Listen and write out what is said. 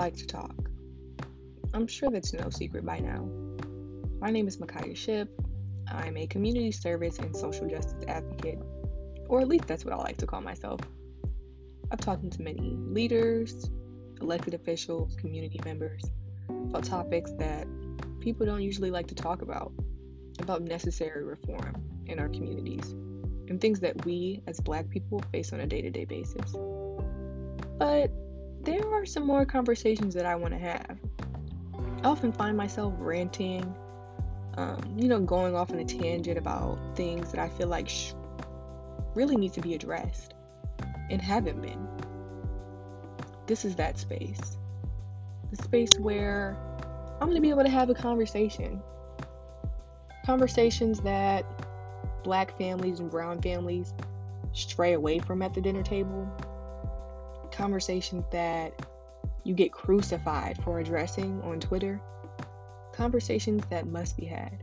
like to talk. I'm sure that's no secret by now. My name is Micaiah Ship. I'm a community service and social justice advocate, or at least that's what I like to call myself. I've talked to many leaders, elected officials, community members about topics that people don't usually like to talk about, about necessary reform in our communities, and things that we as Black people face on a day to day basis. But there are some more conversations that I want to have. I often find myself ranting, um, you know, going off on a tangent about things that I feel like sh- really need to be addressed and haven't been. This is that space. The space where I'm going to be able to have a conversation. Conversations that black families and brown families stray away from at the dinner table conversations that you get crucified for addressing on Twitter, conversations that must be had.